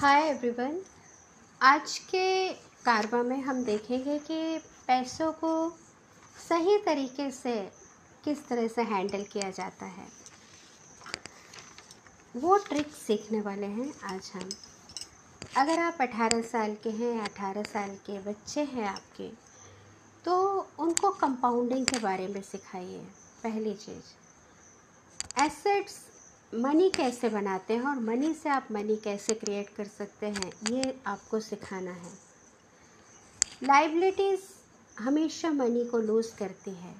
Hi everyone आज के कारवा में हम देखेंगे कि पैसों को सही तरीके से किस तरह से हैंडल किया जाता है। वो ट्रिक सीखने वाले हैं आज हम। अगर आप 18 साल के हैं या 18 साल के बच्चे हैं आपके तो उनको कंपाउंडिंग के बारे में सिखाइए। पहली चीज़ एसेट्स मनी कैसे बनाते हैं और मनी से आप मनी कैसे क्रिएट कर सकते हैं, ये आपको सिखाना है। लाइबिलिटीज़ हमेशा मनी को लूज़ करती है,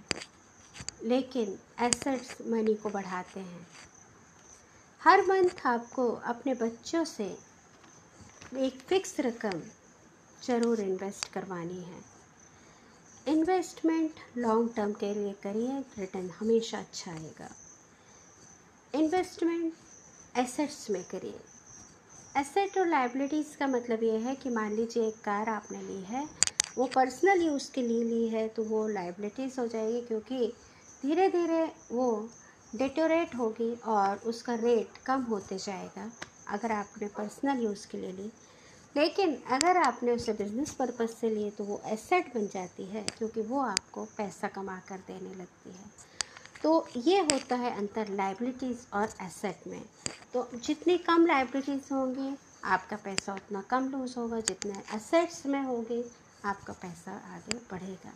लेकिन एसेट्स मनी को बढ़ाते हैं। हर मंथ आपको अपने बच्चों से एक फ़िक्स रकम ज़रूर इन्वेस्ट करवानी है। इन्वेस्टमेंट लॉन्ग टर्म के लिए करिए रिटर्न हमेशा अच्छा आएगा। इन्वेस्टमेंट एसेट्स में करिए। एसेट और लाइबिलिटीज़ का मतलब ये है कि मान लीजिए एक कार आपने ली है, वो पर्सनल यूज़ के लिए ली है तो वो लाइबिलिटीज़ हो जाएगी क्योंकि धीरे धीरे वो डिटोरेट होगी और उसका रेट कम होते जाएगा अगर आपने पर्सनल यूज़ के लिए ली। लेकिन अगर आपने उसे बिज़नेस पर्पज़ से लिए तो वो एसेट बन जाती है क्योंकि वो आपको पैसा कमा कर देने लगती है। तो ये होता है अंतर लाइबिलिटीज़ और एसेट में। तो जितनी कम लाइबिलिटीज़ होंगी, आपका पैसा उतना कम लूज़ होगा। जितने एसेट्स में होगी, आपका पैसा आगे बढ़ेगा।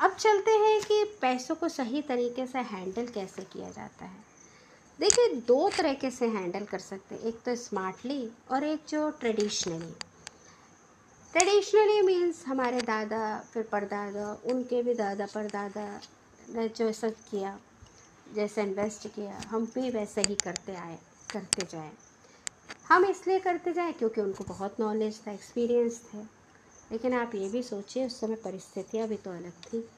अब चलते हैं कि पैसों को सही तरीके से हैंडल कैसे किया जाता है। देखिए, दो तरीके से हैंडल कर सकते हैं। एक तो स्मार्टली और एक जो ट्रेडिशनली ट्रेडिशनली मीन्स हमारे दादा, फिर परदादा, उनके भी दादा परदादा ने जैसा किया, जैसे इन्वेस्ट किया, हम भी वैसे ही करते आए, करते जाए। हम इसलिए करते जाए क्योंकि उनको बहुत नॉलेज था एक्सपीरियंस थे। लेकिन आप ये भी सोचिए, उस समय परिस्थितियाँ भी तो अलग थी।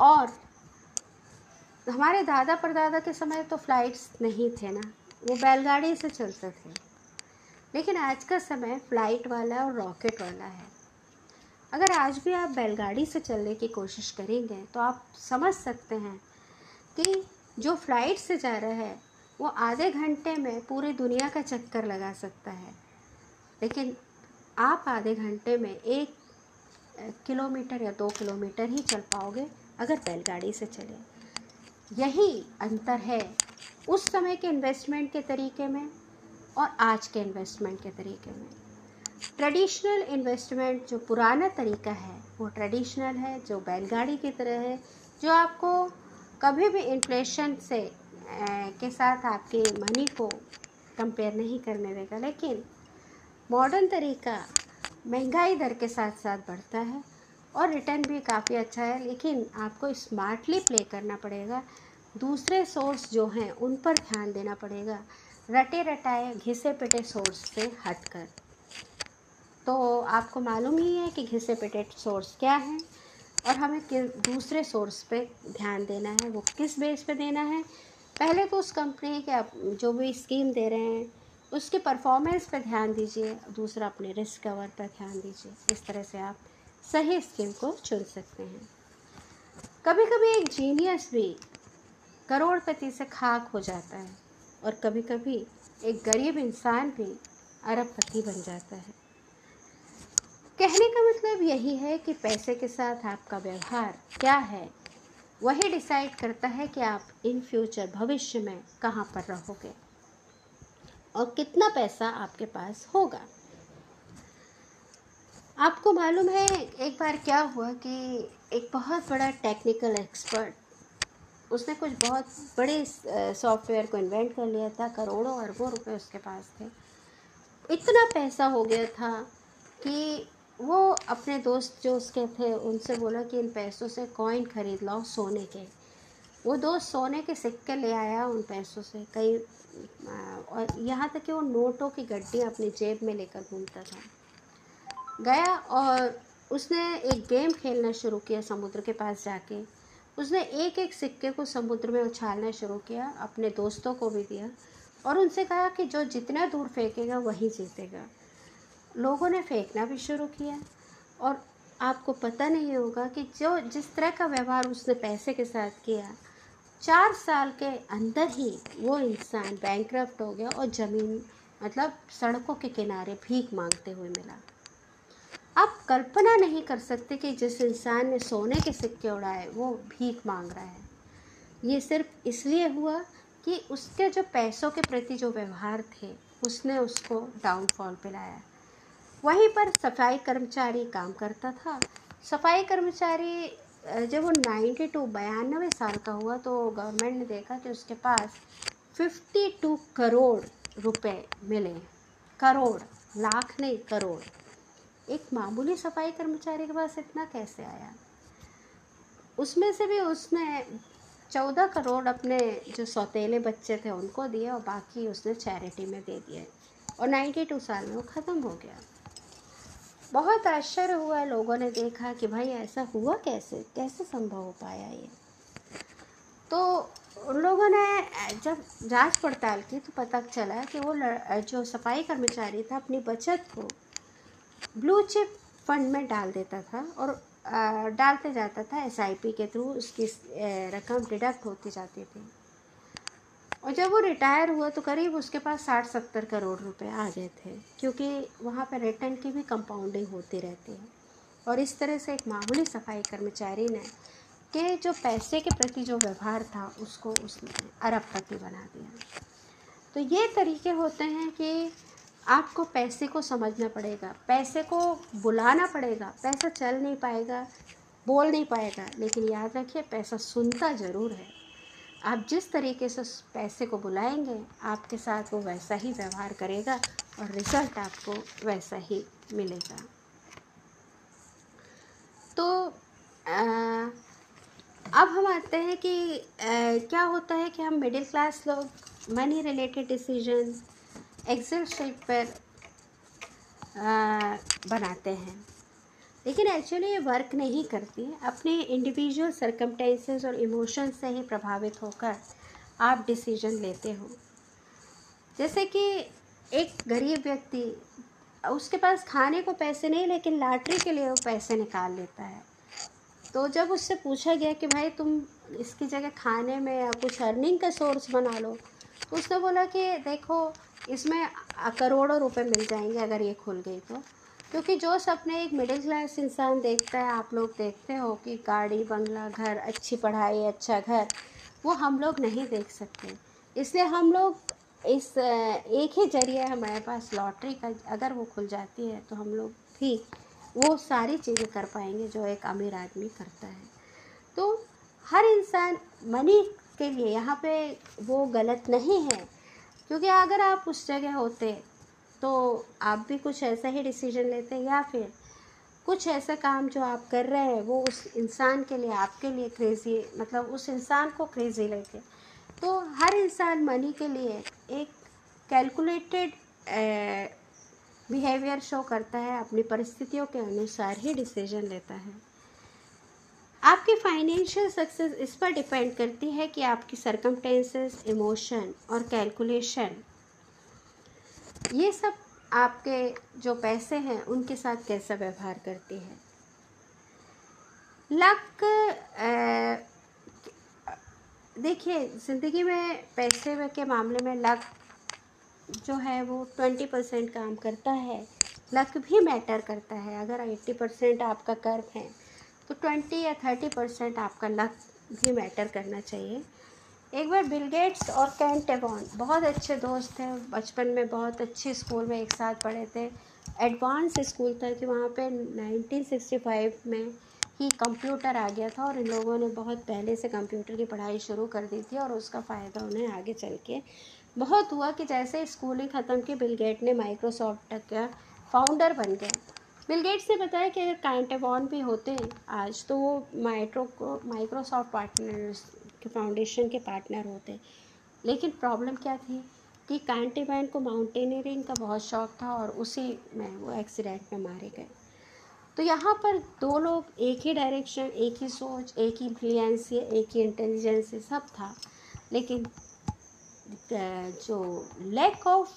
और हमारे दादा परदादा के समय तो फ्लाइट्स नहीं थे ना, वो बैलगाड़ी से चलते थे। लेकिन आज का समय फ़्लाइट वाला और रॉकेट वाला है। अगर आज भी आप बैलगाड़ी से चलने की कोशिश करेंगे तो आप समझ सकते हैं कि जो फ़्लाइट से जा रहा है, वो आधे घंटे में पूरी दुनिया का चक्कर लगा सकता है। लेकिन आप आधे घंटे में एक किलोमीटर या दो किलोमीटर ही चल पाओगे अगर बैलगाड़ी से चले। यही अंतर है उस समय के इन्वेस्टमेंट के तरीके में और आज के इन्वेस्टमेंट के तरीके में। ट्रेडिशनल इन्वेस्टमेंट जो पुराना तरीका है, वो ट्रेडिशनल है, जो बैलगाड़ी की तरह है, जो आपको कभी भी इन्फ्लेशन से के साथ आपके मनी को कंपेयर नहीं करने देगा। लेकिन मॉडर्न तरीका महँगाई दर के साथ साथ बढ़ता है और रिटर्न भी काफ़ी अच्छा है, लेकिन आपको स्मार्टली प्ले करना पड़ेगा। दूसरे सोर्स जो हैं, उन पर ध्यान देना पड़ेगा। रटे रटाए घिसे पिटे सोर्स से हटकर। तो आपको मालूम ही है कि घिसे पिटे सोर्स क्या है और हमें दूसरे सोर्स पे ध्यान देना है, वो किस बेस पे देना है। पहले तो उस कंपनी के जो भी स्कीम दे रहे हैं, उसके परफॉर्मेंस पर ध्यान दीजिए, दूसरा अपने रिस्क कवर पर ध्यान दीजिए। इस तरह से आप सही स्कीम को चुन सकते हैं। कभी कभी एक जीनियस भी करोड़पति से खाक हो जाता है और कभी कभी एक गरीब इंसान भी अरबपति बन जाता है। कहने का मतलब यही है कि पैसे के साथ आपका व्यवहार क्या है, वही डिसाइड करता है कि आप इन फ्यूचर भविष्य में कहाँ पर रहोगे और कितना पैसा आपके पास होगा। आपको मालूम है, एक बार क्या हुआ कि एक बहुत बड़ा टेक्निकल एक्सपर्ट उसने कुछ बहुत बड़े सॉफ्टवेयर को इन्वेंट कर लिया था, करोड़ों अरबों रुपए उसके पास थे। इतना पैसा हो गया था कि वो अपने दोस्त जो उसके थे, उनसे बोला कि इन पैसों से कॉइन ख़रीद लाओ सोने के। वो दोस्त सोने के सिक्के ले आया उन पैसों से। कई और यहाँ तक कि वो नोटों की गड्डी अपनी जेब में लेकर घूमता था। गया और उसने एक गेम खेलना शुरू किया समुद्र के पास जाके। उसने एक एक सिक्के को समुद्र में उछालना शुरू किया, अपने दोस्तों को भी दिया और उनसे कहा कि जो जितना दूर फेंकेगा, वही जीतेगा। लोगों ने फेंकना भी शुरू किया और आपको पता नहीं होगा कि जो, जिस तरह का व्यवहार उसने पैसे के साथ किया, चार साल के अंदर ही वो इंसान बैंक हो गया और ज़मीन मतलब सड़कों के किनारे भीख मांगते हुए मिला। आप कल्पना नहीं कर सकते कि जिस इंसान ने सोने के सिक्के उड़ाए, वो भीख मांग रहा है। ये सिर्फ़ इसलिए हुआ कि उसके जो पैसों के प्रति जो व्यवहार थे, उसने उसको डाउनफॉल पे लाया वहीं पर सफ़ाई कर्मचारी काम करता था। सफ़ाई कर्मचारी जब वो नाइन्टी टू बयानवे साल का हुआ तो गवर्नमेंट ने देखा कि उसके पास फिफ्टी टू करोड़ रुपए मिले। करोड़, लाख नहीं, करोड़। एक मामूली सफ़ाई कर्मचारी के पास इतना कैसे आया? उसमें से भी उसने चौदह करोड़ अपने जो सौतेले बच्चे थे उनको दिए और बाकी उसने चैरिटी में दे दिए। और नाइन्टी टू साल में वो ख़त्म हो गया। बहुत आश्चर्य हुआ, लोगों ने देखा कि भाई ऐसा हुआ कैसे? कैसे संभव हो पाया ये? तो उन लोगों ने, जब जाँच पड़ताल की तो पता चला कि वो जो सफ़ाई कर्मचारी था अपनी बचत को ब्लू चिप फंड में डाल देता था और डालते जाता था एसआईपी के थ्रू उसकी रकम डिडक्ट होती जाती थी। और जब वो रिटायर हुआ तो करीब उसके पास साठ सत्तर करोड़ रुपए आ गए थे, क्योंकि वहाँ पर रिटर्न की भी कंपाउंडिंग होती रहती है। और इस तरह से एक मामूली सफ़ाई कर्मचारी ने के जो पैसे के प्रति जो व्यवहार था, उसको उसने अरबपति बना दिया। तो ये तरीके होते हैं कि आपको पैसे को समझना पड़ेगा, पैसे को बुलाना पड़ेगा, पैसा चल नहीं पाएगा, बोल नहीं पाएगा, लेकिन याद रखिए, पैसा सुनता ज़रूर है। आप जिस तरीके से उस पैसे को बुलाएँगे आपके साथ वो वैसा ही व्यवहार करेगा और रिज़ल्ट आपको वैसा ही मिलेगा। तो आ, अब हम आते हैं कि आ, क्या होता है कि हम मिडिल क्लास लोग money related decision excel sheet पर आ, बनाते हैं। लेकिन एक्चुअली ये वर्क नहीं करती। अपने इंडिविजुअल सरकमटेंसेस और इमोशन से ही प्रभावित होकर आप डिसीज़न लेते हो। जैसे कि एक गरीब व्यक्ति, उसके पास खाने को पैसे नहीं, लेकिन लॉटरी के लिए वो पैसे निकाल लेता है। तो जब उससे पूछा गया कि भाई तुम इसकी जगह खाने में या कुछ अर्निंग का सोर्स बना लो तो उसने बोला कि देखो, इसमें करोड़ों रुपए मिल जाएँगे अगर ये खुल गई तो। क्योंकि जो सपने एक मिडिल क्लास इंसान देखता है, आप लोग देखते हो कि गाड़ी, बंगला, घर, अच्छी पढ़ाई अच्छा घर, वो हम लोग नहीं देख सकते। इसलिए हम लोग इस एक ही ज़रिए हमारे पास लॉटरी का। अगर वो खुल जाती है तो हम लोग भी वो सारी चीज़ें कर पाएँगे जो एक अमीर आदमी करता है। तो हर इंसान मनी के लिए यहाँ पे वो गलत नहीं है। क्योंकि अगर आप उस जगह होते तो आप भी कुछ ऐसा ही डिसीज़न लेते हैं या फिर कुछ ऐसा काम जो आप कर रहे हैं, वो उस इंसान के लिए, आपके लिए क्रेज़ी मतलब उस इंसान को क्रेज़ी लगे। तो हर इंसान मनी के लिए एक कैलकुलेटेड बिहेवियर शो करता है, अपनी परिस्थितियों के अनुसार ही डिसीज़न लेता है। आपकी फाइनेंशियल सक्सेस इस पर डिपेंड करती है कि आपकी सरकमटेंसेस इमोशन और कैलकुलेशन ये सब आपके जो पैसे हैं, उनके साथ कैसा व्यवहार करती है? लक देखिए, ज़िंदगी में पैसे के मामले में लक जो है, वो ट्वेंटी परसेंट काम करता है। लक भी मैटर करता है। अगर एट्टी परसेंट आपका कर्व है तो ट्वेंटी या थर्टी परसेंट आपका लक भी मैटर करना चाहिए। एक बार बिल गेट्स और कैन बहुत अच्छे दोस्त थे, बचपन में बहुत अच्छे स्कूल में एक साथ पढ़े थे। एडवांस स्कूल था कि वहाँ पे 1965 में ही कंप्यूटर आ गया था और इन लोगों ने बहुत पहले से कंप्यूटर की पढ़ाई शुरू कर दी थी और उसका फ़ायदा उन्हें आगे चल के बहुत हुआ कि जैसे स्कूलिंग ख़त्म की बिल गेट ने माइक्रोसॉफ्ट का फाउंडर बन गया। बिल गेट्स ने बताया कि अगर कांटेबॉन भी होते आज तो वो माइक्रो माइक्रोसॉफ्ट पार्टनर्स के फाउंडेशन के पार्टनर होते। लेकिन प्रॉब्लम क्या थी कि कांटीमैन को माउंटेनियरिंग का बहुत शौक था और उसी में वो एक्सीडेंट में मारे गए। तो यहाँ पर दो लोग एक ही डायरेक्शन एक ही सोच, एक ही ब्रिलियंस एक ही इंटेलिजेंस सब था। लेकिन जो लैक ऑफ़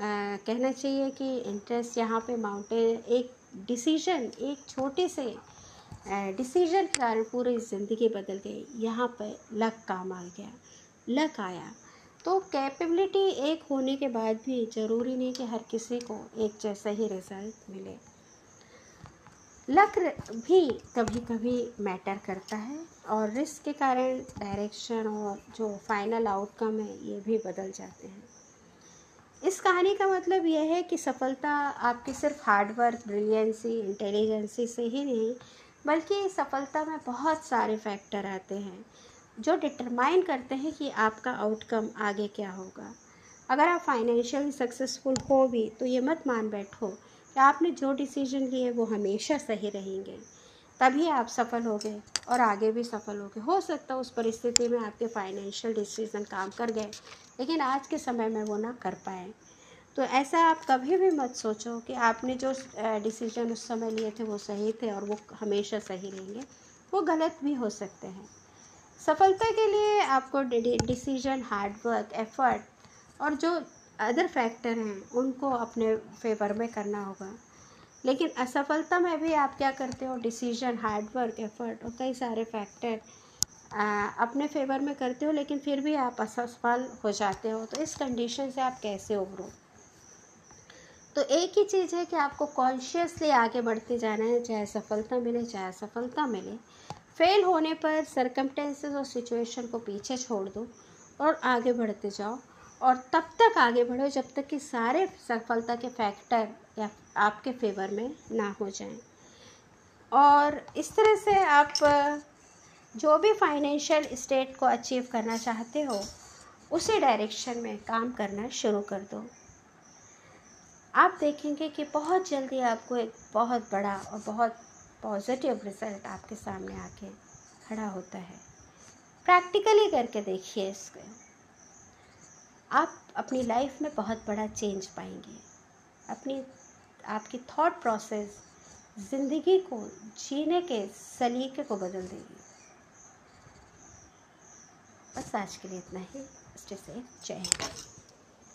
कहना चाहिए कि इंटरेस्ट यहाँ पे माउंटेन एक डिसीज़न एक छोटे से डिसीज़न के कारण पूरी ज़िंदगी बदल गई यहाँ पर लक काम आ गया, लक आया। तो कैपेबिलिटी एक होने के बाद भी ज़रूरी नहीं कि हर किसी को एक जैसा ही रिज़ल्ट मिले। लक भी कभी कभी मैटर करता है और रिस्क के कारण डायरेक्शन और जो फाइनल आउटकम है, ये भी बदल जाते हैं। इस कहानी का मतलब यह है कि सफलता आपकी सिर्फ़ हार्डवर्क ब्रिलियंसी इंटेलिजेंसी से ही नहीं बल्कि सफलता में बहुत सारे फैक्टर आते हैं, जो डिटरमाइन करते हैं कि आपका आउटकम आगे क्या होगा। अगर आप फाइनेंशियली सक्सेसफुल हो भी तो ये मत मान बैठो कि आपने जो डिसीज़न लिए वो हमेशा सही रहेंगे। तभी आप सफल हो गए और आगे भी सफल हो गए हो सकता है उस परिस्थिति में आपके फाइनेंशियल डिसीज़न काम कर गए, लेकिन आज के समय में वो ना कर पाए। तो ऐसा आप कभी भी मत सोचो कि आपने जो डिसीज़न उस समय लिए थे वो सही थे और वो हमेशा सही रहेंगे। वो गलत भी हो सकते हैं। सफलता के लिए आपको डिसीज़न हार्डवर्क एफर्ट और जो अदर फैक्टर हैं, उनको अपने फेवर में करना होगा। लेकिन असफलता में भी आप क्या करते हो? डिसीज़न हार्डवर्क एफर्ट और कई सारे फैक्टर अपने फेवर में करते हो, लेकिन फिर भी आप असफल हो जाते हो। तो इस कंडीशन से आप कैसे उभरो? तो एक ही चीज़ है कि आपको कॉन्शियसली आगे बढ़ते जाना है, चाहे सफलता मिले, चाहे असफलता मिले। फेल होने पर सरकमटेंसेस और सिचुएशन को पीछे छोड़ दो और आगे बढ़ते जाओ। और तब तक आगे बढ़ो जब तक कि सारे सफलता के फैक्टर या आपके फेवर में ना हो जाएँ। और इस तरह से आप, जो भी फाइनेंशियल स्टेट को अचीव करना चाहते हो, उसी डायरेक्शन में काम करना शुरू कर दो। आप देखेंगे कि बहुत जल्दी आपको एक बहुत बड़ा और बहुत पॉजिटिव रिज़ल्ट आपके सामने आके खड़ा होता है। प्रैक्टिकली करके देखिए इसको। आप अपनी लाइफ में बहुत बड़ा चेंज पाएँगे। अपनी, आपकी थॉट प्रोसेस ज़िंदगी को, जीने के सलीके को बदल देगी। बस आज के लिए इतना ही। स्टे सेफ़ जय हिंद।